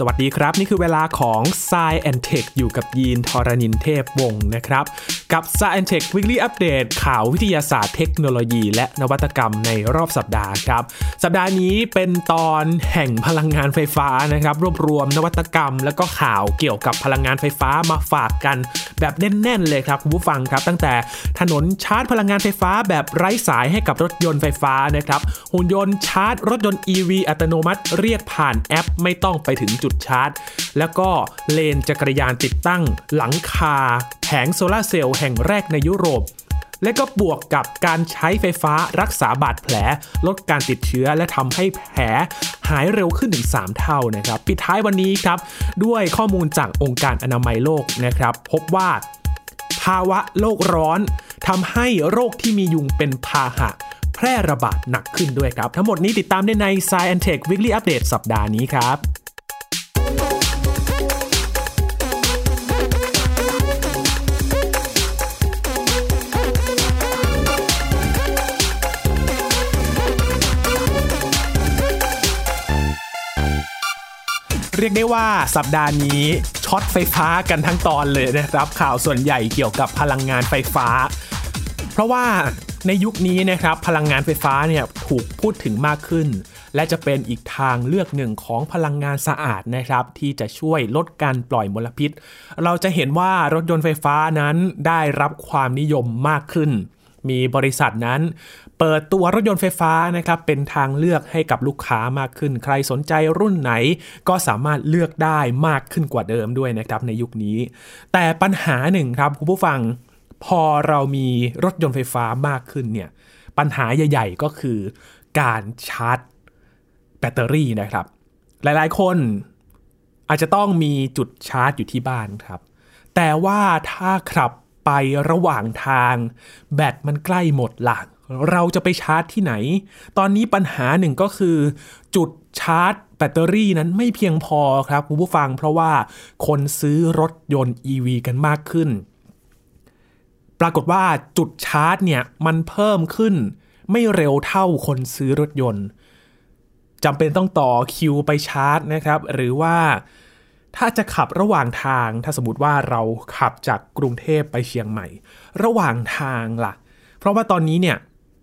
สวัสดีครับ นี่คือเวลาของ s ซแอนเทคอยู่กับยีนทรณินเทพวงศ์นะครับกับ s ซแอนเทควิกฤตอัปเดตข่าววิทยาศาสตร์เทคโนโลยี และนวัตกรรมในรอบสัปดาห์ครับ สัปดาห์นี้เป็นตอนแห่งพลังงานไฟฟ้านะครับ รวบรวมนวัตกรรม แล้วก็ข่าวเกี่ยวกับพลังงานไฟฟ้ามาฝากกัน แบบแน่นๆเลยครับคุณผู้ฟังครับ ตั้งแต่ถนนชาร์จพลังงานไฟฟ้าแบบไร้สายให้กับรถยนต์ไฟฟ้านะครับหุ่นยนต์ชาร์จรถยนต์ EV อัตโนมัติเรียกผ่านแอปไม่ต้องไปถึงจุดชาร์จ แล้วก็เลนจักรยานติดตั้งหลังคาแผงโซลาร์เซลล์แห่งแรกในยุโรป และก็บวกกับการใช้ไฟฟ้ารักษาบาดแผล ลดการติดเชื้อและทำให้แผลหายเร็วขึ้นถึง 3 เท่านะครับ ปิดท้ายวันนี้ครับ ด้วยข้อมูลจากองค์การอนามัยโลกนะครับ พบว่า ภาวะโลกร้อนทำให้โรคที่มียุงเป็นพาหะ แพร่ระบาดหนักขึ้นด้วยครับ ทั้งหมดนี้ติดตามได้ใน Science Tech Weekly Update สัปดาห์นี้ครับ เรียกได้ว่าสัปดาห์นี้ช็อตไฟฟ้ากันทั้งตอนเลยนะครับข่าวส่วนใหญ่เกี่ยวกับพลังงานไฟฟ้า เพราะว่าในยุคนี้นะครับพลังงานไฟฟ้าเนี่ยถูกพูดถึงมากขึ้น และจะเป็นอีกทางเลือกหนึ่งของพลังงานสะอาดนะครับ ที่จะช่วยลดการปล่อยมลพิษ เราจะเห็นว่ารถยนต์ไฟฟ้านั้นได้รับความนิยมมากขึ้น มีบริษัทนั้น เปิดตัวรถยนต์ไฟฟ้านะครับเป็นทางเลือกให้กับลูกค้ามากขึ้น ใครสนใจรุ่นไหน ก็สามารถเลือกได้มากขึ้นกว่าเดิมด้วยนะครับในยุคนี้ แต่ปัญหาหนึ่งครับคุณผู้ฟังพอเรามีรถยนต์ไฟฟ้ามากขึ้นเนี่ยปัญหาใหญ่ๆก็คือการชาร์จแบตเตอรี่นะครับ หลายๆ คนอาจจะต้องมีจุดชาร์จอยู่ที่บ้านครับ แต่ว่าถ้าขับไประหว่างทาง แบตมันใกล้หมดหลัก เราจะไปชาร์จที่ไหน ตอนนี้ปัญหาหนึ่งก็คือ จุดชาร์จแบตเตอรี่นั้นไม่เพียงพอครับคุณผู้ฟังเพราะว่าคนซื้อรถยนต์ EV กันมากขึ้น ปรากฏว่าจุดชาร์จเนี่ยมันเพิ่มขึ้น ไม่เร็วเท่าคนซื้อรถยนต์จำเป็นต้องต่อคิวไปชาร์จนะครับ หรือว่าถ้าจะขับระหว่างทางถ้าสมมติว่าเราขับจากกรุงเทพไปเชียงใหม่ ระหว่างทางล่ะ เพราะว่าตอนนี้เนี่ย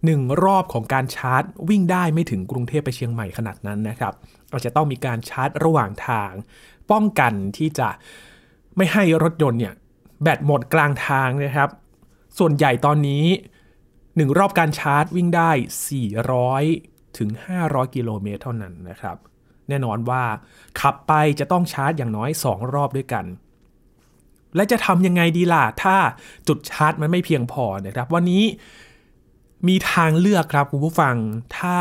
หนึ่งรอบของการชาร์จ วิ่งได้ไม่ถึงกรุงเทพไปเชียงใหม่ขนาดนั้นนะครับเราจะต้องมีการชาร์จระหว่างทาง ป้องกันที่จะไม่ให้รถยนต์เนี่ยแบตหมดกลางทางนะครับ ส่วนใหญ่ตอนนี้หนึ่งรอบการชาร์จวิ่งได้ 400 ถึง 500 กิโลเมตรเท่านั้นนะครับ แน่นอนว่าขับไปจะต้องชาร์จอย่างน้อย 2 รอบด้วยกัน และจะทำยังไงดีล่ะ ถ้าจุดชาร์จมันไม่เพียงพอนะครับ วันนี้ มีทางเลือกครับคุณผู้ฟัง ถ้า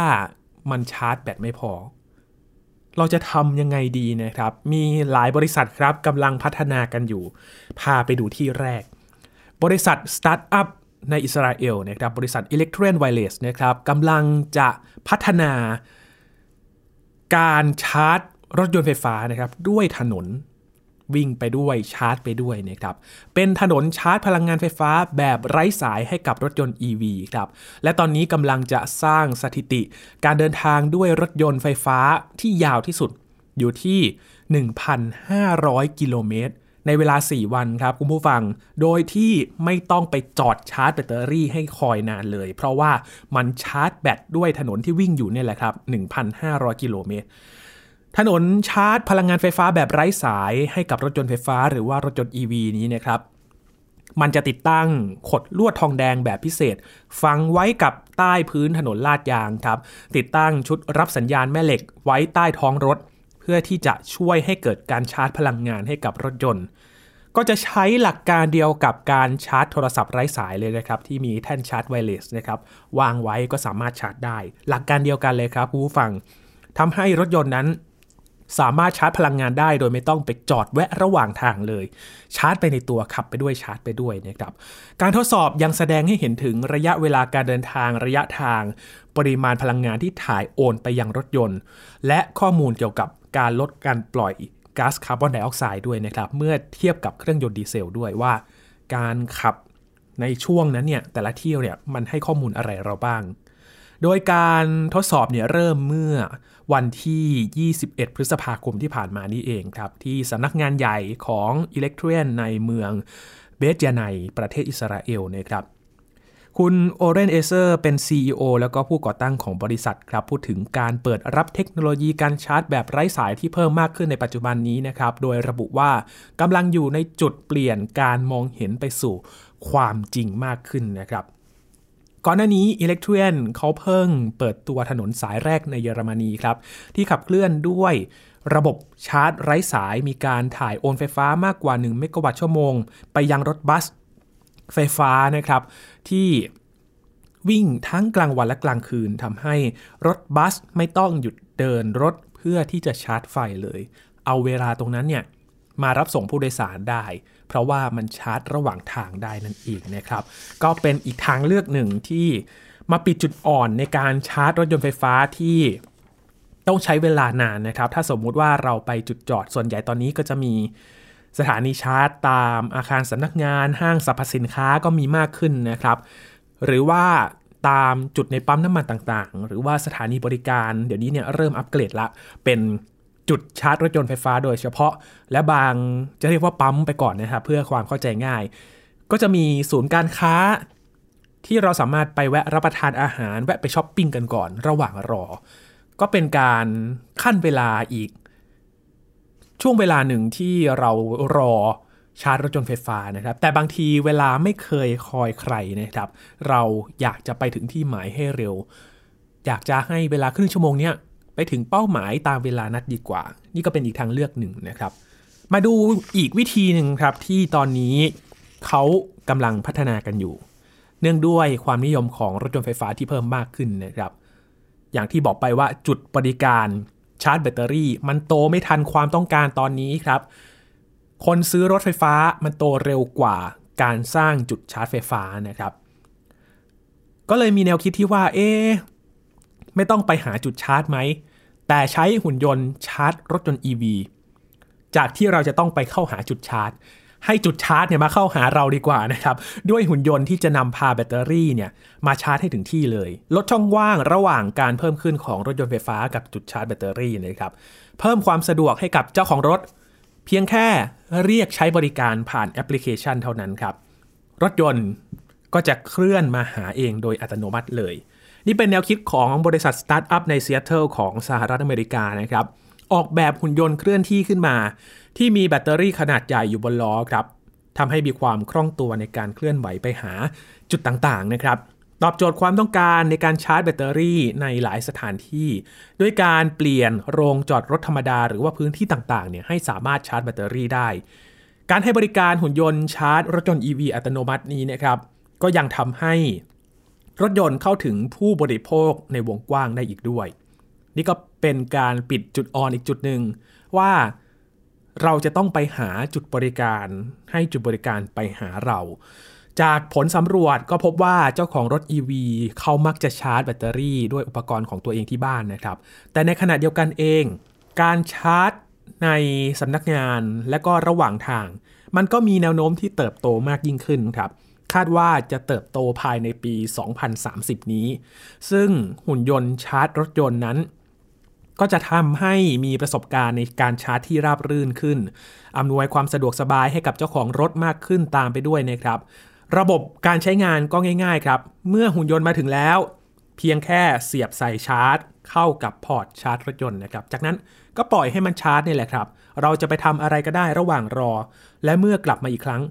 มันชาร์จแบตไม่พอ เราจะทำยังไงดีนะครับ มีหลายบริษัทครับกำลังพัฒนากันอยู่ พาไปดูที่แรก บริษัทสตาร์ทอัพในอิสราเอลนะครับบริษัท Electreon Wireless นะครับกำลังจะพัฒนาการชาร์จรถยนต์ไฟฟ้านะครับด้วยถนน วิ่งไปด้วยชาร์จไปด้วยนะครับ เป็นถนนชาร์จพลังงานไฟฟ้าแบบไร้สายให้กับรถยนต์ EV ครับ และตอนนี้กำลังจะสร้างสถิติ การเดินทางด้วยรถยนต์ไฟฟ้าที่ยาวที่สุดอยู่ที่ 1,500 กิโลเมตร ในเวลา 4 วันครับคุณผู้ฟัง โดยที่ไม่ต้องไปจอดชาร์จแบตเตอรี่ให้คอยนานเลย เพราะว่ามันชาร์จแบตด้วยถนนที่วิ่งอยู่เนี่ยแหละครับ 1,500 กิโลเมตร ถนนชาร์จพลังงานไฟฟ้าแบบไร้สายให้กับรถยนต์ไฟฟ้า หรือว่ารถยนต์ EV นี้นะครับ มันจะติดตั้งขดลวดทองแดงแบบพิเศษ ฝังไว้กับใต้พื้นถนนลาดยางครับ ติดตั้งชุดรับสัญญาณแม่เหล็กไว้ใต้ท้องรถ เพื่อที่จะช่วยให้เกิดการชาร์จพลังงานให้กับรถยนต์ ก็จะใช้หลักการเดียวกับการชาร์จโทรศัพท์ไร้สายเลยนะครับ ที่มีแท่นชาร์จไวเลสนะครับวางไว้ก็สามารถชาร์จได้ หลักการเดียวกันเลยครับผู้ฟังทำให้รถยนต์นั้น สามารถชาร์จพลังงานได้โดยไม่ต้องไปจอดแวะระหว่างทางเลย ชาร์จไปในตัวขับไปด้วยชาร์จไปด้วยนะครับการทดสอบยังแสดงให้เห็นถึงระยะเวลาการเดินทางระยะทาง ปริมาณพลังงานที่ถ่ายโอนไปยังรถยนต์ และข้อมูลเกี่ยวกับการลดการปล่อยก๊าซคาร์บอนไดออกไซด์ด้วยนะครับเมื่อเทียบกับเครื่องยนต์ดีเซลด้วยว่า การขับในช่วงนั้นเนี่ยแต่ละเที่ยวเนี่ยมันให้ข้อมูลอะไรเราบ้าง โดยการทดสอบเนี่ยเริ่มเมื่อ วันที่ 21 พฤษภาคมที่ผ่านมานี่เองครับ ที่สำนักงานใหญ่ของ Electreon ในเมืองเบตยาไนประเทศอิสราเอลนะครับคุณโอเรนเอเซอร์เป็น CEO แล้วก็ผู้ก่อตั้งของบริษัทครับ พูดถึงการเปิดรับเทคโนโลยีการชาร์จแบบไร้สายที่เพิ่มมากขึ้นในปัจจุบันนี้นะครับ โดยระบุว่ากำลังอยู่ในจุดเปลี่ยนการมองเห็นไปสู่ความจริงมากขึ้นนะครับ ก่อนหน้านี้อิเล็กทรีนเขาเพิ่งเปิดตัวถนนสายแรกในเยอรมนีครับ ที่ขับเคลื่อนด้วยระบบชาร์จไร้สายมีการถ่ายโอนไฟฟ้ามากกว่า 1 เมกะวัตต์ชั่วโมง ไปยังรถบัสไฟฟ้านะครับ ที่วิ่งทั้งกลางวันและกลางคืนทำให้รถบัสไม่ต้องหยุดเดินรถเพื่อที่จะชาร์จไฟเลย เอาเวลาตรงนั้นเนี่ยมารับส่งผู้โดยสารได้ เพราะว่ามันชาร์จระหว่างทางได้นั่นเองนะครับ ก็เป็นอีกทางเลือกหนึ่งที่มาปิดจุดอ่อนในการชาร์จรถยนต์ไฟฟ้าที่ต้องใช้เวลานานนะครับ ถ้าสมมุติว่าเราไปจุดจอดส่วนใหญ่ตอนนี้ก็จะมีสถานีชาร์จตามอาคารสำนักงานห้างสรรพสินค้าก็มีมากขึ้นนะครับ หรือว่าตามจุดในปั๊มน้ำมันต่างๆ หรือว่าสถานีบริการ เดี๋ยวนี้เนี่ยเริ่มอัปเกรดละเป็น จุดชาร์จรถยนต์ไฟฟ้าโดยเฉพาะ และบางจะเรียกว่าปั๊มไปก่อนนะครับเพื่อความเข้าใจง่าย ก็จะมีศูนย์การค้า ที่เราสามารถไปแวะรับประทานอาหาร แวะไปช้อปปิ้งกันก่อนระหว่างรอ ก็เป็นการขั้นเวลาอีก ช่วงเวลาหนึ่งที่เรารอชาร์จรถยนต์ไฟฟ้านะครับ แต่บางทีเวลาไม่เคยคอยใครนะครับ เราอยากจะไปถึงที่หมายให้เร็ว อยากจะให้เวลาครึ่งชั่วโมงเนี้ย ไปถึงเป้าหมายตามเวลานัดดีกว่า นี่ก็เป็นอีกทางเลือกหนึ่งนะครับ มาดูอีกวิธีหนึ่งครับที่ตอนนี้เขากำลังพัฒนากันอยู่ เนื่องด้วยความนิยมของรถยนต์ไฟฟ้าที่เพิ่มมากขึ้นนะครับ อย่างที่บอกไปว่าจุดบริการชาร์จแบตเตอรี่ มันโตไม่ทันความต้องการตอนนี้ครับ คนซื้อรถไฟฟ้ามันโตเร็วกว่าการสร้างจุดชาร์จไฟฟ้านะครับ ก็เลยมีแนวคิดที่ว่า เอ๊ ไม่ต้องไปหาจุดชาร์จไหม แต่ใช้หุ่นยนต์ชาร์จรถยนต์ EV จากที่เราจะต้องไปเข้าหาจุดชาร์จ ให้จุดชาร์จเนี่ยมาเข้าหาเราดีกว่านะครับ ด้วยหุ่นยนต์ที่จะนำพาแบตเตอรี่เนี่ยมาชาร์จให้ถึงที่เลย ลดช่องว่างระหว่างการเพิ่มขึ้นของรถยนต์ไฟฟ้ากับจุดชาร์จแบตเตอรี่นะครับเพิ่มความสะดวกให้กับเจ้าของรถ เพียงแค่เรียกใช้บริการผ่านแอปพลิเคชันเท่านั้นครับรถยนต์ก็จะเคลื่อนมาหาเองโดยอัตโนมัติเลย นี่เป็นแนวคิดของบริษัทสตาร์ทอัพในซีแอตเทิลของสหรัฐอเมริกานะครับ ออกแบบหุ่นยนต์เคลื่อนที่ขึ้นมา ที่มีแบตเตอรี่ขนาดใหญ่อยู่บนล้อครับทำให้มีความคล่องตัวในการเคลื่อนไหวไปหาจุดต่างๆนะครับ ตอบโจทย์ความต้องการในการชาร์จแบตเตอรี่ในหลายสถานที่ ด้วยการเปลี่ยนโรงจอดรถธรรมดา หรือว่าพื้นที่ต่างๆเนี่ยให้สามารถชาร์จแบตเตอรี่ได้ การให้บริการหุ่นยนต์ชาร์จรถยนต์ EV อัตโนมัตินี้นะครับก็ยังทำให้ รถยนต์เข้าถึงผู้บริโภคในวงกว้างได้อีกด้วย นี่ก็เป็นการปิดจุดอ่อนอีกจุดหนึ่งว่าเราจะต้องไปหาจุดบริการ ให้จุดบริการไปหาเรา จากผลสำรวจก็พบว่าเจ้าของรถ EV เขามักจะชาร์จแบตเตอรี่ด้วยอุปกรณ์ของตัวเองที่บ้านนะครับ แต่ในขณะเดียวกันเอง การชาร์จในสำนักงานและก็ระหว่างทาง มันก็มีแนวโน้มที่เติบโตมากยิ่งขึ้นครับ คาดว่าจะเติบโตภายในปี 2030 นี้ ซึ่งหุ่นยนต์ชาร์จรถยนต์นั้น ก็จะทำให้มีประสบการณ์ในการชาร์จที่ราบรื่นขึ้น อำนวยความสะดวกสบายให้กับเจ้าของรถมากขึ้นตามไปด้วยนะครับ ระบบการใช้งานก็ง่าย ๆ ครับ เมื่อหุ่นยนต์มาถึงแล้ว เพียงแค่เสียบใส่ชาร์จ เข้ากับพอร์ตชาร์จรถยนต์นะครับ จากนั้นก็ปล่อยให้มันชาร์จนี่แหละครับ เราจะไปทำอะไรก็ได้ระหว่างรอ และเมื่อกลับมาอีกครั้ง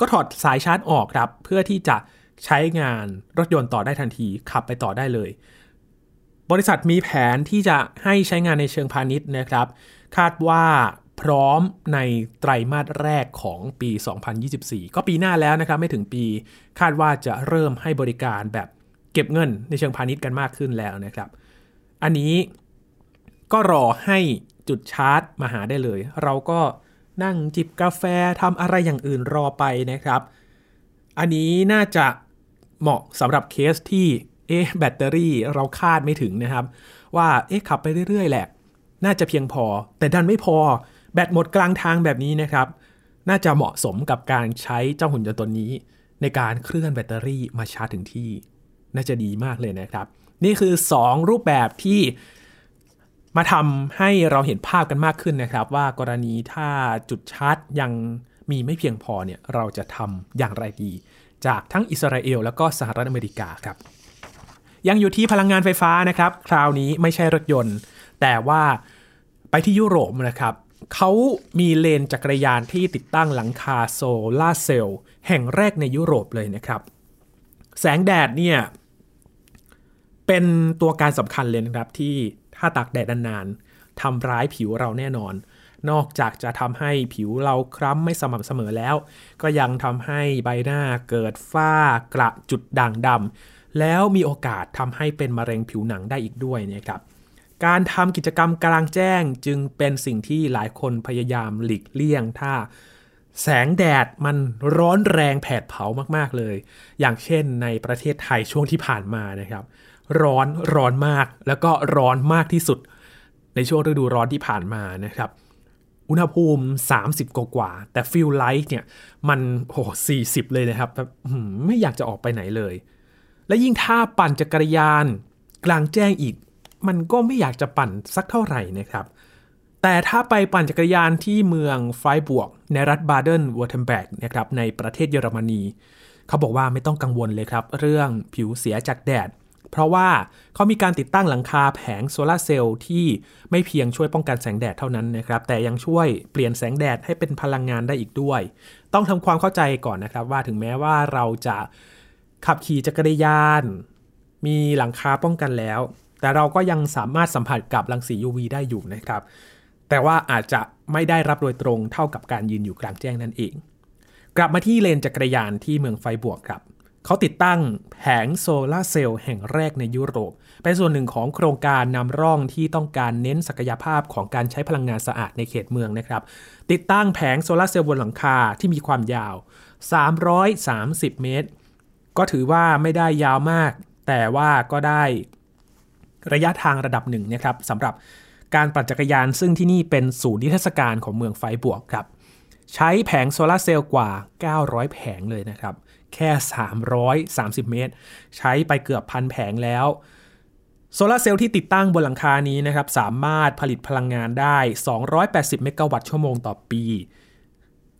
ก็ถอดสายชาร์จออกครับ เพื่อที่จะใช้งานรถยนต์ต่อได้ทันทีขับไปต่อได้เลย บริษัทมีแผนที่จะให้ใช้งานในเชิงพาณิชย์นะครับ คาดว่าพร้อมในไตรมาสแรกของปี 2024 ก็ปีหน้าแล้วนะครับไม่ถึงปี คาดว่าจะเริ่มให้บริการแบบเก็บเงินในเชิงพาณิชย์กันมากขึ้นแล้วนะครับ อันนี้ก็รอให้จุดชาร์จมาหาได้เลย เราก็ นั่งจิบกาแฟทำอะไรอย่างอื่นรอไปนะครับ อันนี้น่าจะเหมาะสำหรับเคสที่เอ๊แบตเตอรี่เราคาดไม่ถึงนะครับ ว่าเอ๊ะขับไปเรื่อยๆแหละ น่าจะเพียงพอ แต่ดันไม่พอ แบตหมดกลางทางแบบนี้นะครับ น่าจะเหมาะสมกับการใช้เจ้าหุ่นยนต์ตัวนี้ ในการเคลื่อนแบตเตอรี่มาชาร์จถึงที่ น่าจะดีมากเลยนะครับ นี่คือ 2 รูปแบบที่ มาทำให้เราเห็นภาพกันมากขึ้นนะครับ ว่ากรณีถ้าจุดชาร์จยังมีไม่เพียงพอเนี่ยเราจะทำอย่างไรดี จากทั้งอิสราเอลแล้วก็สหรัฐอเมริกาครับ ยังอยู่ที่พลังงานไฟฟ้านะครับ คราวนี้ไม่ใช่รถยนต์ แต่ว่าไปที่ยุโรปนะครับเขามีเลนจักรยานที่ติดตั้งหลังคาโซลาเซลล์แห่งแรกในยุโรปเลยนะครับ แสงแดดเนี่ยเป็นตัวการสำคัญเลยนะครับที่ ถ้าตากแดดนานๆทำร้ายผิวเราแน่นอน นอกจากจะทำให้ผิวเราคล้ำไม่สม่ำเสมอแล้ว ก็ยังทำให้ใบหน้าเกิดฝ้ากระจุดด่างดำแล้วมีโอกาสทำให้เป็นมะเร็งผิวหนังได้อีกด้วยนะครับการทำกิจกรรมกลางแจ้งจึงเป็นสิ่งที่หลายคนพยายามหลีกเลี่ยง ถ้าแสงแดดมันร้อนแรงแผดเผามากๆเลย อย่างเช่นในประเทศไทยช่วงที่ผ่านมานะครับ ร้อนร้อนมาก แล้วก็ร้อนมากที่สุด ในช่วงฤดูร้อนที่ผ่านมานะครับอุณหภูมิ 30 กว่าแต่ฟิลไลท์เนี่ย มันโอ้สี่สิบเลยนะครับแบบไม่อยากจะออกไปไหนเลย และยิ่งถ้าปั่นจักรยาน กลางแจ้งอีก มันก็ไม่อยากจะปั่นสักเท่าไหร่นะครับ แต่ถ้าไปปั่นจักรยานที่เมืองไฟรบวร์ก ในรัฐบาเดินเวือร์ทเทมแบร์กนะครับในประเทศเยอรมนี เขาบอกว่าไม่ต้องกังวลเลยครับ เรื่องผิวเสียจากแดด เพราะว่าเขามีการติดตั้งหลังคาแผงโซลาเซลล์ที่ไม่เพียงช่วยป้องกันแสงแดดเท่านั้นนะครับ แต่ยังช่วยเปลี่ยนแสงแดดให้เป็นพลังงานได้อีกด้วย ต้องทำความเข้าใจก่อนนะครับ ว่าถึงแม้ว่าเราจะขับขี่จักรยาน มีหลังคาป้องกันแล้ว แต่เราก็ยังสามารถสัมผัสกับรังสี UV ได้อยู่นะครับ แต่ว่าอาจจะไม่ได้รับโดยตรงเท่ากับการยืนอยู่กลางแจ้งนั่นเอง กลับมาที่เลนจักรยานที่เมืองไฟบวกครับ เขาติดตั้งแผงโซลาเซลล์แห่งแรกในยุโรป เป็นส่วนหนึ่งของโครงการนำร่องที่ต้องการเน้นศักยภาพของการใช้พลังงานสะอาดในเขตเมืองนะครับ ติดตั้งแผงโซลาเซลล์บนหลังคาที่มีความยาว 330 เมตร ก็ถือว่าไม่ได้ยาวมาก แต่ว่าก็ได้ระยะทางระดับหนึ่งนะครับสำหรับการปั่นจักรยานซึ่งที่นี่เป็นศูนย์นิทรรศการของเมืองไฟบวกครับ ใช้แผงโซลาเซลล์กว่า 900 แผงเลยนะครับ แค่ 330 เมตร ใช้ไปเกือบพันแผงแล้วโซลาเซลล์ที่ติดตั้งบนหลังคานี้นะครับสามารถผลิตพลังงานได้ 280 เมกะวัตต์ชั่วโมงต่อปี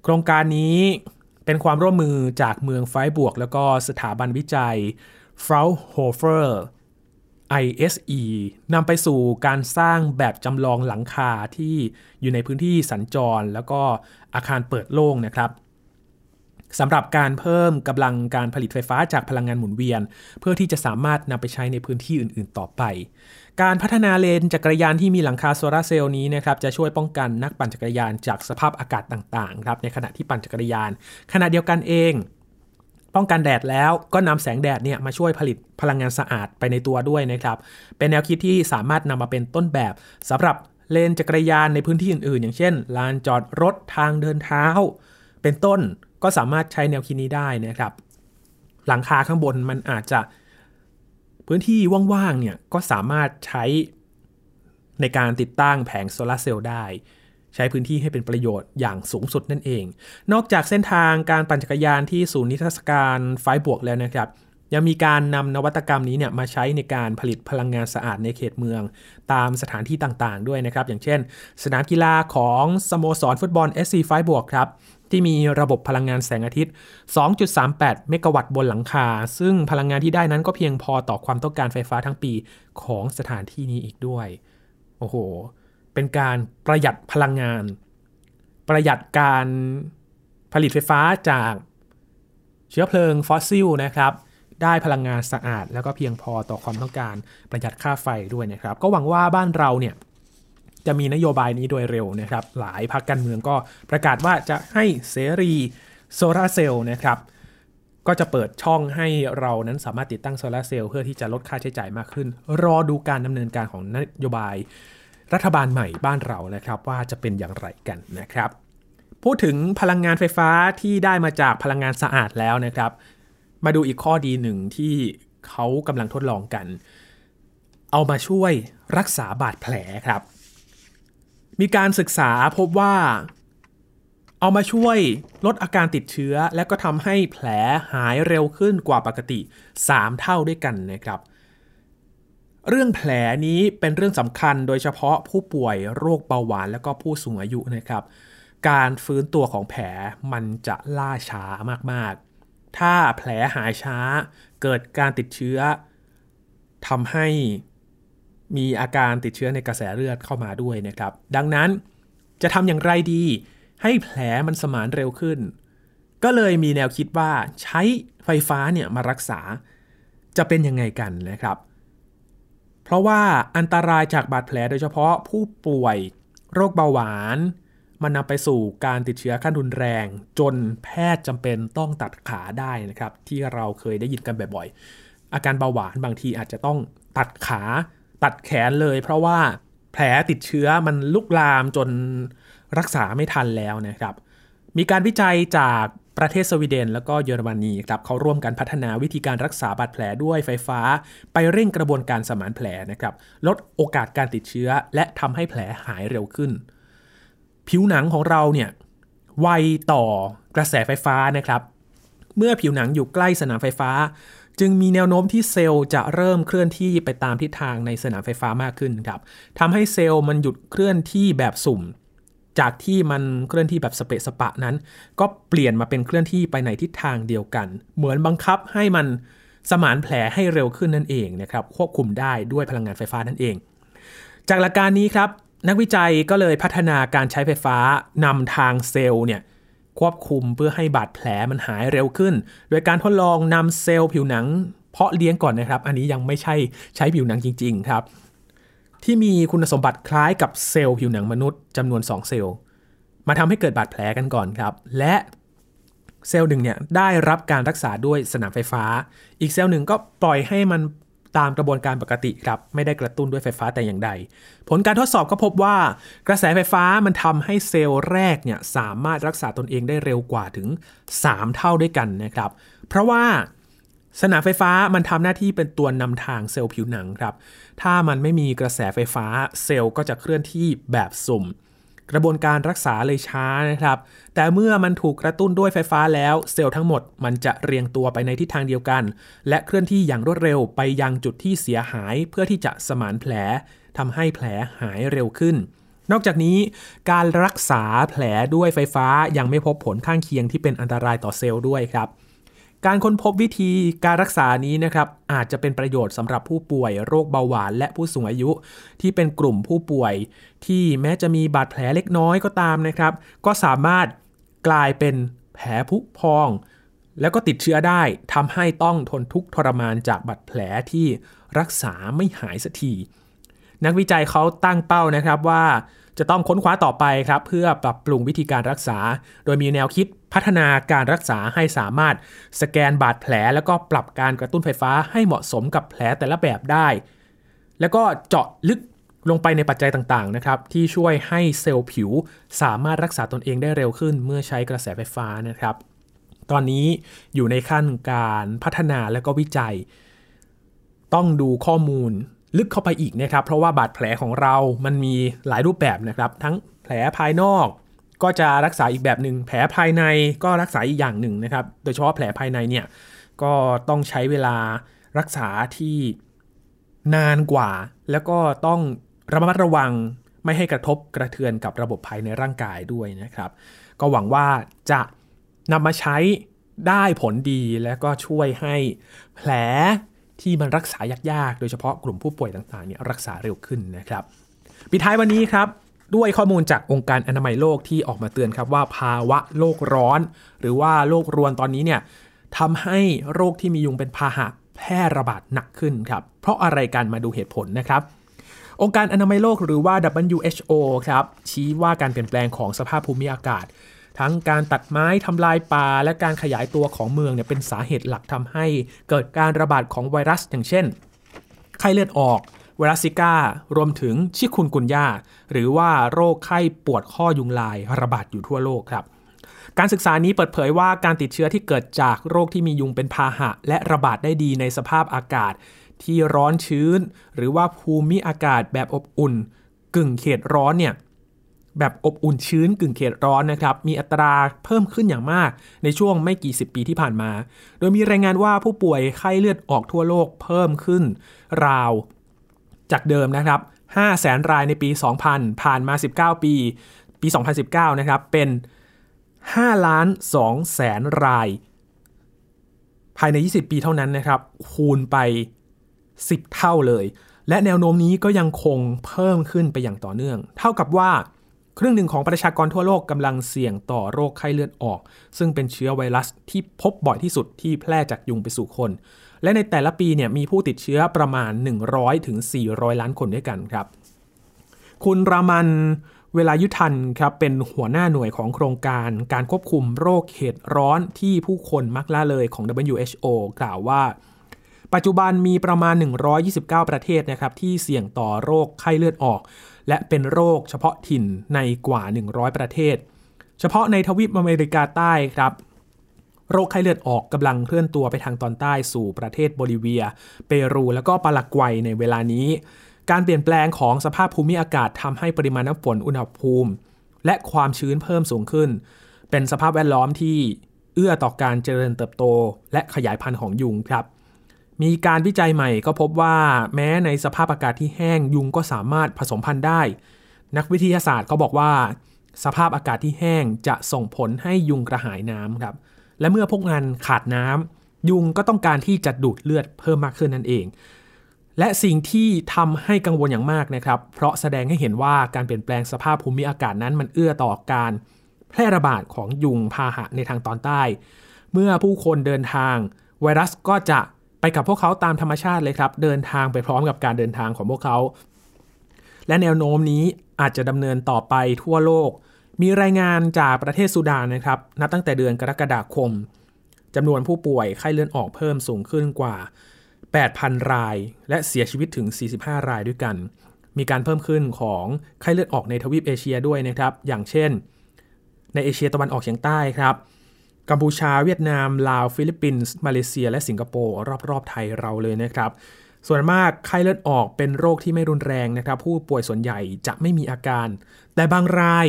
โครงการนี้เป็นความร่วมมือจากเมืองไฟบวก แล้วก็สถาบันวิจัย f r a u h o f e r ISE นำไปสู่การสร้างแบบจำลองหลังคาที่อยู่ในพื้นที่สัญจร แล้วก็อาคารเปิดโล่งนะครับ สำหรับการเพิ่มกำลังการผลิตไฟฟ้าจากพลังงานหมุนเวียน เพื่อที่จะสามารถนำไปใช้ในพื้นที่อื่น ๆ ต่อไป การพัฒนาเลนจักรยานที่มีหลังคาโซลาเซลล์นี้นะครับจะช่วยป้องกันนักปั่นจักรยานจากสภาพอากาศต่าง ๆ ครับในขณะที่ปั่นจักรยาน ขณะเดียวกันเองป้องกันแดดแล้วก็นำแสงแดดเนี่ยมาช่วยผลิตพลังงานสะอาดไปในตัวด้วยนะครับ เป็นแนวคิดที่สามารถนำมาเป็นต้นแบบสำหรับเลนจักรยานในพื้นที่อื่นๆ อย่างเช่น ลานจอดรถทางเดินเท้า เป็นต้น ก็สามารถใช้แนวคิดนี้ได้นะครับ หลังคาข้างบนมันอาจจะพื้นที่ว่างๆเนี่ยก็สามารถใช้ในการติดตั้งแผงโซลาเซลล์ได้ ใช้พื้นที่ให้เป็นประโยชน์อย่างสูงสุดนั่นเอง นอกจากเส้นทางการปั่นจักรยานที่ศูนย์นิทรรศการไฟบวกแล้วนะครับ ยังมีการนำนวัตกรรมนี้เนี่ยมาใช้ในการผลิตพลังงานสะอาดในเขตเมือง ตามสถานที่ต่างๆ ด้วยนะครับ อย่างเช่น สนามกีฬาของสโมสรฟุตบอล SC ไฟบวกครับ ที่มีระบบพลังงานแสงอาทิตย์ 2.38 เมกะวัตต์บนหลังคา ซึ่งพลังงานที่ได้นั้นก็เพียงพอต่อความต้องการไฟฟ้าทั้งปีของสถานที่นี้อีกด้วย โอ้โห เป็นการประหยัดพลังงาน ประหยัดการผลิตไฟฟ้าจากเชื้อเพลิงฟอสซิลนะครับ ได้พลังงานสะอาด แล้วก็เพียงพอต่อความต้องการประหยัดค่าไฟด้วยนะครับ ก็หวังว่าบ้านเราเนี่ย จะมีนโยบายนี้โดยเร็วนะครับ หลายพรรคการเมืองก็ประกาศว่าจะให้เสรีโซลาเซลล์นะครับก็จะเปิดช่องให้เรานั้นสามารถติดตั้งโซลาเซลล์เพื่อที่จะลดค่าใช้จ่ายมากขึ้น รอดูการดำเนินการของนโยบาย รัฐบาลใหม่บ้านเรานะครับ ว่าจะเป็นอย่างไรกันนะครับ พูดถึงพลังงานไฟฟ้าที่ได้มาจากพลังงานสะอาดแล้วนะครับ มาดูอีกข้อดีหนึ่งที่เขากำลังทดลองกัน เอามาช่วยรักษาบาดแผลครับ มีการศึกษาพบว่า เอามาช่วยลดอาการติดเชื้อ และก็ทำให้แผลหายเร็วขึ้นกว่าปกติ 3 เท่าด้วยกันนะครับเรื่องแผลนี้เป็นเรื่องสำคัญโดยเฉพาะผู้ป่วยโรคเบาหวานและก็ผู้สูงอายุนะครับ การฟื้นตัวของแผลมันจะล่าช้ามากๆ ถ้าแผลหายช้าเกิดการติดเชื้อทำให้ มีอาการติดเชื้อในกระแสเลือดเข้ามาด้วยนะครับ ดังนั้นจะทำอย่างไรดี ให้แผลมันสมานเร็วขึ้น ก็เลยมีแนวคิดว่าใช้ไฟฟ้าเนี่ยมารักษาจะเป็นยังไงกันนะครับ เพราะว่าอันตรายจากบาดแผลโดยเฉพาะผู้ป่วยโรคเบาหวาน มันนำไปสู่การติดเชื้อขั้นรุนแรง จนแพทย์จำเป็นต้องตัดขาได้นะครับ ที่เราเคยได้ยินกันบ่อยๆอาการเบาหวานบางทีอาจจะต้องตัดขา ตัดแขนเลย เพราะว่าแผลติดเชื้อมันลุกลามจนรักษาไม่ทันแล้วนะครับ มีการวิจัยจากประเทศสวีเดน แล้วก็เยอรมนีครับเขาร่วมกันพัฒนาวิธีการรักษาบาดแผลด้วยไฟฟ้า ไปเร่งกระบวนการสมานแผลนะครับ ลดโอกาสการติดเชื้อ และทำให้แผลหายเร็วขึ้น ผิวหนังของเราเนี่ยไวต่อกระแสไฟฟ้านะครับ เมื่อผิวหนังอยู่ใกล้สนามไฟฟ้า จึงมีแนวโน้มที่เซลล์จะเริ่มเคลื่อนที่ไปตามทิศทางในสนามไฟฟ้ามากขึ้นครับทำให้เซลล์มันหยุดเคลื่อนที่แบบสุ่ม จากที่มันเคลื่อนที่แบบสเปะสปะนั้น ก็เปลี่ยนมาเป็นเคลื่อนที่ไปในทิศทางเดียวกัน เหมือนบังคับให้มันสมานแผลให้เร็วขึ้นนั่นเองนะครับควบคุมได้ด้วยพลังงานไฟฟ้านั่นเอง จากหลักการนี้ครับนักวิจัยก็เลยพัฒนาการใช้ไฟฟ้านำทางเซลล์เนี่ย ควบคุมเพื่อให้บาดแผลมันหายเร็วขึ้น โดยการทดลองนำเซลล์ผิวหนัง เพาะเลี้ยงก่อนนะครับ อันนี้ยังไม่ใช่ใช้ผิวหนังจริง ๆ ครับ ที่มีคุณสมบัติคล้ายกับเซลล์ผิวหนังมนุษย์จำนวน 2 เซลล์ มาทำให้เกิดบาดแผลกันก่อนครับ และเซลล์หนึ่งเนี่ยได้รับการรักษาด้วยสนามไฟฟ้า อีกเซลล์หนึ่งก็ปล่อยให้มัน ตามกระบวนการปกติครับ ไม่ได้กระตุ้นด้วยไฟฟ้าแต่อย่างใด ผลการทดสอบก็พบว่ากระแสไฟฟ้ามันทำให้เซลล์แรกเนี่ยสามารถรักษาตนเองได้เร็วกว่าถึง 3 เท่าด้วยกันนะครับ เพราะว่าสนามไฟฟ้ามันทำหน้าที่เป็นตัวนำทางเซลล์ผิวหนังครับ ถ้ามันไม่มีกระแสไฟฟ้าเซลล์ก็จะเคลื่อนที่แบบสุ่ม กระบวนการรักษาเลยช้านะครับ แต่เมื่อมันถูกกระตุ้นด้วยไฟฟ้าแล้ว เซลล์ทั้งหมดมันจะเรียงตัวไปในทิศทางเดียวกัน และเคลื่อนที่อย่างรวดเร็วไปยังจุดที่เสียหายเพื่อที่จะสมานแผลทำให้แผลหายเร็วขึ้น นอกจากนี้การรักษาแผลด้วยไฟฟ้ายังไม่พบผลข้างเคียงที่เป็นอันตรายต่อเซลล์ด้วยครับ การค้นพบวิธีการรักษานี้นะครับอาจจะเป็นประโยชน์สำหรับผู้ป่วยโรคเบาหวานและผู้สูงอายุ ที่เป็นกลุ่มผู้ป่วย ที่แม้จะมีบาดแผลเล็กน้อยก็ตามนะครับ ก็สามารถกลายเป็นแผลผุพอง แล้วก็ติดเชื้อได้ทำให้ต้องทนทุกข์ทรมานจากบาดแผลที่รักษาไม่หายสักทีนักวิจัยเขาตั้งเป้านะครับว่า จะต้องค้นคว้าต่อไปครับเพื่อปรับปรุงวิธีการรักษา โดยมีแนวคิดพัฒนาการรักษาให้สามารถสแกนบาดแผล แล้วก็ปรับการกระตุ้นไฟฟ้าให้เหมาะสมกับแผลแต่ละแบบได้ แล้วก็เจาะลึกลงไปในปัจจัยต่างๆนะครับที่ช่วยให้เซลล์ผิวสามารถรักษาตนเองได้เร็วขึ้นเมื่อใช้กระแสไฟฟ้านะครับ ตอนนี้อยู่ในขั้นการพัฒนาและก็วิจัย ต้องดูข้อมูล ลึกเข้าไปอีกนะครับ เพราะว่าบาดแผลของเรามันมีหลายรูปแบบนะครับ ทั้งแผลภายนอก ก็จะรักษาอีกแบบหนึ่งแผลภายในก็รักษาอีกอย่างหนึ่งนะครับ โดยเฉพาะแผลภายในเนี่ยก็ต้องใช้เวลารักษาที่นานกว่า แล้วก็ต้องระมัดระวังไม่ให้กระทบกระเทือนกับระบบภายในร่างกายด้วยนะครับ ก็หวังว่าจะนำมาใช้ได้ผลดีและก็ช่วยให้แผล ที่มันรักษายากๆ โดยเฉพาะกลุ่มผู้ป่วยต่างๆเนี่ยรักษาเร็วขึ้นนะครับปิดท้ายวันนี้ครับด้วยข้อมูลจากองค์การอนามัยโลกที่ออกมาเตือนครับว่าภาวะโลกร้อน หรือว่าโลกรวนตอนนี้เนี่ยทำให้โรคที่มียุงเป็นพาหะแพร่ระบาดหนักขึ้นครับ เพราะอะไรกันมาดูเหตุผลนะครับ องค์การอนามัยโลกหรือว่า WHO ครับชี้ว่าการเปลี่ยนแปลงของสภาพภูมิอากาศ ทั้งการตัดไม้ทำลายป่า และการขยายตัวของเมืองเนี่ยเป็นสาเหตุหลักทำให้เกิดการระบาดของไวรัส อย่างเช่น ไข้เลือดออกไวรัสซิก้ารวมถึงชิคุนกุนยาหรือว่าโรคไข้ปวดข้อยุงลายระบาดอยู่ทั่วโลกครับ การศึกษานี้เปิดเผยว่าการติดเชื้อที่เกิดจากโรคที่มียุงเป็นพาหะ และระบาดได้ดีในสภาพอากาศ ที่ร้อนชื้น หรือว่าภูมิอากาศแบบอบอุ่น กึ่งเขตร้อนเนี่ย แบบอบอุ่นชื้นกึ่งเขตร้อนนะครับ มีอัตราเพิ่มขึ้นอย่างมากในช่วงไม่กี่สิบปีที่ผ่านมา โดยมีรายงานว่าผู้ป่วยไข้เลือดออกทั่วโลกเพิ่มขึ้นราวจากเดิมนะครับ5แสนรายในปี 2000 ผ่านมา 19 ปี ปี 2019 นะครับ เป็น5ล้าน2แสนราย ภายใน 20 ปีเท่านั้นนะครับ คูณไป 10 เท่าเลย และแนวโน้มนี้ก็ยังคงเพิ่มขึ้นไปอย่างต่อเนื่อง เท่ากับว่า ครึ่งหนึ่งของประชากรทั่วโลกกำลังเสี่ยงต่อโรคไข้เลือดออก ซึ่งเป็นเชื้อไวรัสที่พบบ่อยที่สุดที่แพร่จากยุงไปสู่คน และในแต่ละปีเนี่ยมีผู้ติดเชื้อประมาณ 100ถึง400 ล้านคนด้วยกันครับ คุณรามันเวลายุทันครับเป็นหัวหน้าหน่วยของโครงการการควบคุมโรคเหตุร้อนที่ผู้คนมักละเลยของ WHO กล่าวว่า ปัจจุบันมีประมาณ 129 ประเทศนะครับที่เสี่ยงต่อโรคไข้เลือดออก และเป็นโรคเฉพาะถิ่นในกว่า 100 ประเทศ เฉพาะในทวีปอเมริกาใต้ครับ โรคไข้เลือดออกกำลังเคลื่อนตัวไปทางตอนใต้สู่ประเทศโบลิเวีย เปรูแล้วก็ปารากวัยในเวลานี้ การเปลี่ยนแปลงของสภาพภูมิอากาศทำให้ปริมาณน้ำฝนอุณหภูมิ และความชื้นเพิ่มสูงขึ้น เป็นสภาพแวดล้อมที่เอื้อต่อการเจริญเติบโต และขยายพันธุ์ของยุงครับ มีการวิจัยใหม่ก็พบว่าแม้ในสภาพอากาศที่แห้งยุงก็สามารถผสมพันธุ์ได้ นักวิทยาศาสตร์เขาบอกว่า สภาพอากาศที่แห้งจะส่งผลให้ยุงกระหายน้ำครับ และเมื่อพวกนั้นขาดน้ำยุงก็ต้องการที่จะดูดเลือดเพิ่มมากขึ้นนั่นเอง และสิ่งที่ทำให้กังวลอย่างมากนะครับ เพราะแสดงให้เห็นว่าการเปลี่ยนแปลงสภาพภูมิอากาศนั้นมันเอื้อต่อการแพร่ระบาดของยุงพาหะในทางตอนใต้ เมื่อผู้คนเดินทาง ไวรัสก็จะ ไปกับพวกเขาตามธรรมชาติเลยครับ เดินทางไปพร้อมกับการเดินทางของพวกเขา และแนวโน้มนี้อาจจะดำเนินต่อไปทั่วโลก มีรายงานจากประเทศสุดานนะครับ นับตั้งแต่เดือนกรกฎาคมจำนวนผู้ป่วยไข้เลือดออกเพิ่มสูงขึ้นกว่า 8,000 ราย และเสียชีวิตถึง 45 รายด้วยกัน มีการเพิ่มขึ้นของไข้เลือดออกในทวีปเอเชียด้วยนะครับ อย่างเช่น ในเอเชียตะวันออกเฉียงใต้ครับ กัมพูชาเวียดนาม ลาว ฟิลิปปินส์ มาเลเซีย และสิงคโปร์รอบๆไทยเราเลยนะครับ ส่วนมากไข้เลือดออกเป็นโรคที่ไม่รุนแรงนะครับ ผู้ป่วยส่วนใหญ่จะไม่มีอาการ แต่บางราย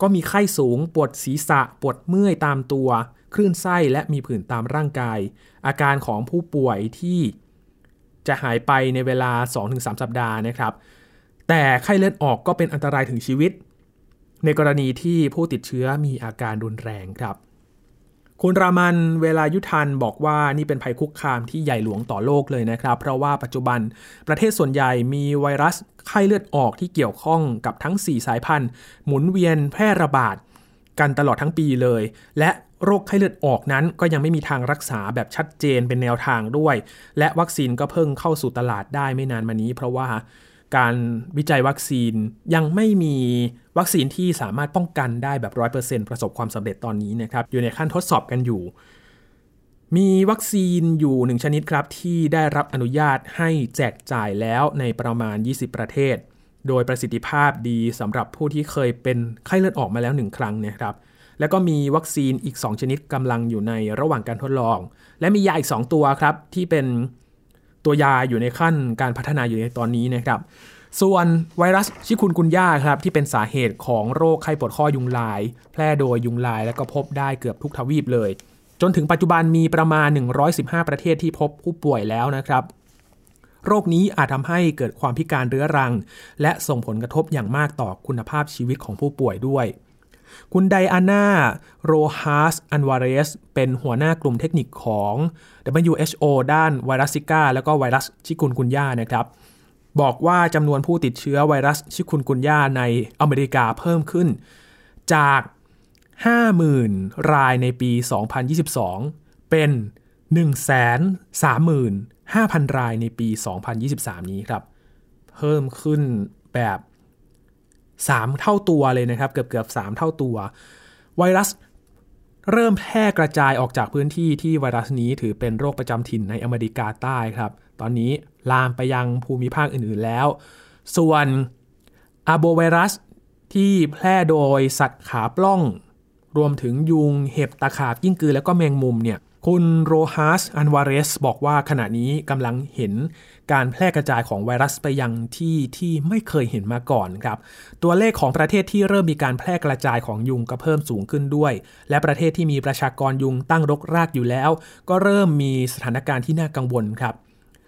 ก็มีไข้สูง ปวดศีรษะ ปวดเมื่อยตามตัว คลื่นไส้และมีผื่นตามร่างกาย อาการของผู้ป่วยที่จะหายไปในเวลา 2-3 สัปดาห์นะครับ แต่ไข้เลือดออกก็เป็นอันตรายถึงชีวิต ในกรณีที่ผู้ติดเชื้อมีอาการรุนแรงครับ คุณรามันเวลายุทันบอกว่านี่เป็นภัยคุกคามที่ใหญ่หลวงต่อโลกเลยนะครับ เพราะว่าปัจจุบันประเทศส่วนใหญ่มีไวรัสไข้เลือดออกที่เกี่ยวข้องกับทั้ง 4 สายพันธุ์ หมุนเวียนแพร่ระบาดกันตลอดทั้งปีเลย และโรคไข้เลือดออกนั้นก็ยังไม่มีทางรักษาแบบชัดเจนเป็นแนวทางด้วย และวัคซีนก็เพิ่งเข้าสู่ตลาดได้ไม่นานมานี้ เพราะว่า การวิจัยวัคซีนยังไม่มีวัคซีนที่สามารถป้องกันได้แบบร้อยเปอร์เซ็นต์ประสบความสำเร็จตอนนี้นะครับอยู่ในขั้นทดสอบกันอยู่ มีวัคซีนอยู่หนึ่งชนิดครับที่ได้รับอนุญาตให้แจกจ่ายแล้วในประมาณ 20 ประเทศ โดยประสิทธิภาพดีสำหรับผู้ที่เคยเป็นไข้เลือดออกมาแล้วหนึ่งครั้งนะครับแล้วก็มีวัคซีนอีก 2 ชนิดกำลังอยู่ในระหว่างการทดลอง และมียาอีก 2 ตัวครับ ที่เป็น ตัวยาอยู่ในขั้นการพัฒนาอยู่ในตอนนี้นะครับ ส่วนไวรัสชิคุนกุนย่าครับที่เป็นสาเหตุของโรคไข้ปวดข้อยุงลาย แพร่โดยยุงลายและก็พบได้เกือบทุกทวีปเลย จนถึงปัจจุบันมีประมาณ 115 ประเทศที่พบผู้ป่วยแล้วนะครับโรคนี้อาจทำให้เกิดความพิการเรื้อรัง และส่งผลกระทบอย่างมากต่อคุณภาพชีวิตของผู้ป่วยด้วย คุณไดอาน่าโรฮัสอันวาเรส เป็นหัวหน้ากลุ่มเทคนิคของ WHO ด้านไวรัสซิก้า แล้วก็ไวรัสชิคุนกุนย่านะครับ บอกว่าจำนวนผู้ติดเชื้อไวรัสชิคุนกุนย่าในอเมริกาเพิ่มขึ้น จาก 50,000 รายในปี 2022 เป็น 135,000 รายในปี 2023 นี้ครับ เพิ่มขึ้นแบบ 3 เท่าตัวเลยนะครับ เกือบเกือบ3เท่าตัว ไวรัสเริ่มแพร่กระจายออกจากพื้นที่ที่ไวรัสนี้ถือเป็นโรคประจำถิ่นในอเมริกาใต้ครับ ตอนนี้ลามไปยังภูมิภาคอื่นๆแล้ว ส่วนอาโบไวรัสที่แพร่โดยสัตว์ขาปล้อง รวมถึงยุง เห็บตะขาบกิ้งกือ แล้วก็แมงมุมเนี่ย คุณโรฮัสอันวาเรส บอกว่าขณะนี้กำลังเห็นการแพร่กระจายของไวรัสไปยังที่ที่ไม่เคยเห็นมาก่อนครับ ตัวเลขของประเทศที่เริ่มมีการแพร่กระจายของยุงก็เพิ่มสูงขึ้นด้วย และประเทศที่มีประชากรยุงตั้งรกรากอยู่แล้ว ก็เริ่มมีสถานการณ์ที่น่ากังวลครับ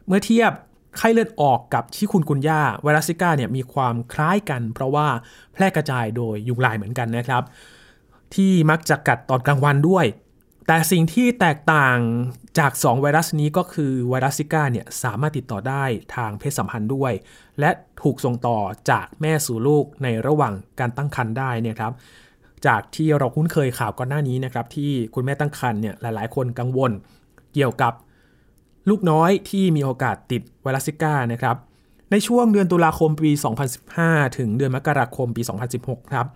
เมื่อเทียบไข้เลือดออกกับชิคุนกุนย่าไวรัสซิก้าเนี่ยมีความคล้ายกัน เพราะว่าแพร่กระจายโดยยุงลายเหมือนกันนะครับ ที่มักจะกัดตอนกลางวันด้วย แต่สิ่งที่แตกต่างจาก 2 ไวรัสนี้ก็คือไวรัสซิก้าเนี่ยสามารถติดต่อได้ทางเพศสัมพันธ์ด้วย และถูกส่งต่อจากแม่สู่ลูกในระหว่างการตั้งครรภ์ได้นี่ครับ จากที่เราคุ้นเคยข่าวก่อนหน้านี้นะครับ ที่คุณแม่ตั้งครรภ์เนี่ยหลาย ๆ คนกังวล เกี่ยวกับลูกน้อยที่มีโอกาสติดไวรัสซิก้านะครับ ในช่วงเดือนตุลาคมปี 2015 ถึงเดือนมกราคมปี 2016 ครับ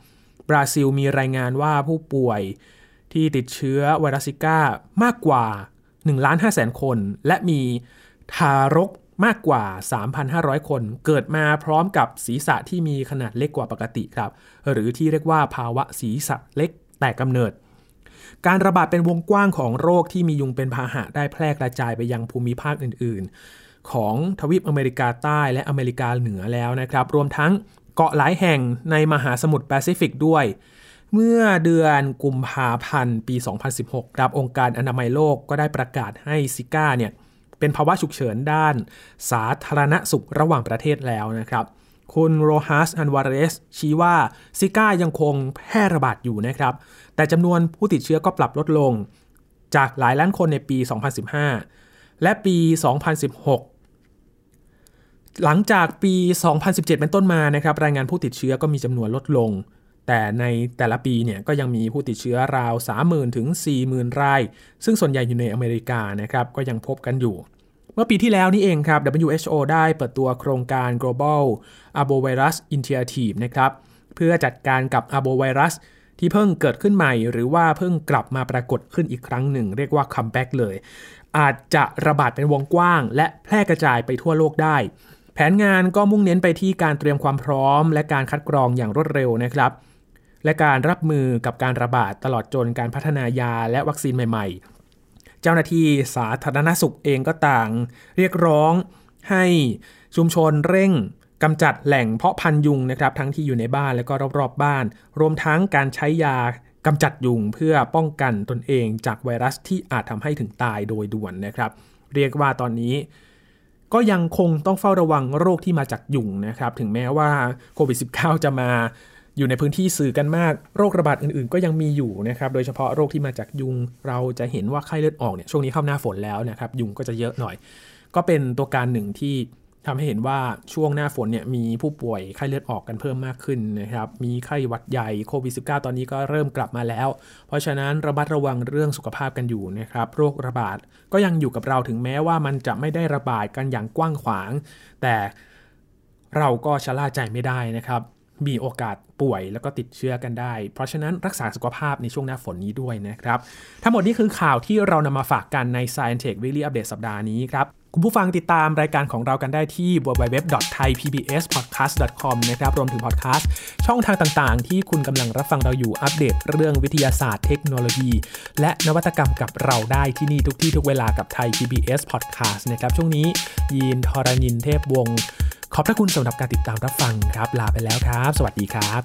บราซิลมีรายงานว่าผู้ป่วย ที่ติดเชื้อไวรัสซิก้ามากกว่า1ล้าน5แสนคน และมีทารกมากกว่า 3,500 คน เกิดมาพร้อมกับศีรษะที่มีขนาดเล็กกว่าปกติครับ หรือที่เรียกว่าภาวะศีรษะเล็กแต่กำเนิด การระบาดเป็นวงกว้างของโรคที่มียุงเป็นพาหะได้แพร่กระจายไปยังภูมิภาคอื่น ๆ ของทวีปอเมริกาใต้และอเมริกาเหนือแล้วนะครับ รวมทั้งเกาะหลายแห่งในมหาสมุทรแปซิฟิกด้วย เมื่อเดือนกุมภาพันธ์ปี 2016ครับองค์การอนามัยโลกก็ได้ประกาศให้ซิก้าเนี่ยเป็นภาวะฉุกเฉินด้านสาธารณสุขระหว่างประเทศแล้วนะครับ คุณโรฮัสอันวาเรสชี้ว่าซิก้ายังคงแพร่ระบาดอยู่นะครับ แต่จำนวนผู้ติดเชื้อก็ปรับลดลง จากหลายล้านคนในปี 2015 และปี 2016หลังจากปี 2017 เป็นต้นมานะครับ รายงานผู้ติดเชื้อก็มีจำนวนลดลง แต่ในแต่ละปีเนี่ยก็ยังมีผู้ติดเชื้อราว 30,000 ถึง 40,000 ราย ซึ่งส่วนใหญ่อยู่ในอเมริกานะครับก็ยังพบกันอยู่ เมื่อปีที่แล้วนี่เองครับ WHO ได้เปิดตัวโครงการ Global Arbovirus Initiative นะครับเพื่อจัดการกับ Arbovirus ที่เพิ่งเกิดขึ้นใหม่ หรือว่าเพิ่งกลับมาปรากฏขึ้นอีกครั้งหนึ่ง เรียกว่า comeback เลย อาจจะระบาดเป็นวงกว้าง และแพร่กระจายไปทั่วโลกได้ แผนงานก็มุ่งเน้นไปที่การเตรียมความพร้อม และการคัดกรองอย่างรวดเร็วนะครับ และการรับมือกับการระบาดตลอดจนการพัฒนายาและวัคซีนใหม่ ๆ เจ้าหน้าที่สาธารณสุขเองก็ต่าง เรียกร้องให้ชุมชนเร่งกำจัดแหล่งเพาะพันยุงนะครับ ทั้งที่อยู่ในบ้านและก็รอบๆบ้าน รวมทั้งการใช้ยากำจัดยุงเพื่อป้องกันตนเองจากไวรัสที่อาจทำให้ถึงตายโดยด่วนนะครับ เรียกว่าตอนนี้ก็ยังคงต้องเฝ้าระวังโรคที่มาจากยุงนะครับ ถึงแม้ว่าโควิด -19 จะมา อยู่ในพื้นที่สื่อกันมาก โรคระบาดอื่นๆ ก็ยังมีอยู่นะครับโดยเฉพาะโรคที่มาจากยุง เราจะเห็นว่าไข้เลือดออกเนี่ยช่วงนี้เข้าหน้าฝนแล้วนะครับยุงก็จะเยอะหน่อย ก็เป็นตัวการหนึ่งที่ทำให้เห็นว่าช่วงหน้าฝนเนี่ยมีผู้ป่วยไข้เลือดออกกันเพิ่มมากขึ้นนะครับมีไข้หวัดใหญ่โควิด -19 ตอนนี้ก็เริ่มกลับมาแล้ว เพราะฉะนั้นระมัดระวังเรื่องสุขภาพกันอยู่นะครับโรคระบาดก็ยังอยู่กับเราถึงแม้ว่ามันจะไม่ได้ระบาดกันอย่างกว้างขวาง แต่เราก็ชะล่าใจไม่ได้นะครับ มีโอกาสป่วยแล้วก็ติดเชื้อกันได้ เพราะฉะนั้นรักษาสุขภาพในช่วงหน้าฝนนี้ด้วยนะครับ ทั้งหมดนี้คือข่าวที่เรานำมาฝากกันใน Science Tech Weekly Update สัปดาห์นี้ครับคุณผู้ฟังติดตามรายการของเรากันได้ที่ www.thaipbspodcast.com นะครับ รวมถึงพอดแคสต์ช่องทางต่างๆ ที่คุณกำลังรับฟังเราอยู่อัปเดตเรื่องวิทยาศาสตร์เทคโนโลยี และนวัตกรรมกับเราได้ที่นี่ทุกที่ทุกเวลากับไทย PBS Podcast นะครับ ช่วงนี้ยีนทรณินเทพวงศ์ ขอบพระคุณสำหรับการติดตามรับฟังครับ ลาไปแล้วครับ สวัสดีครับ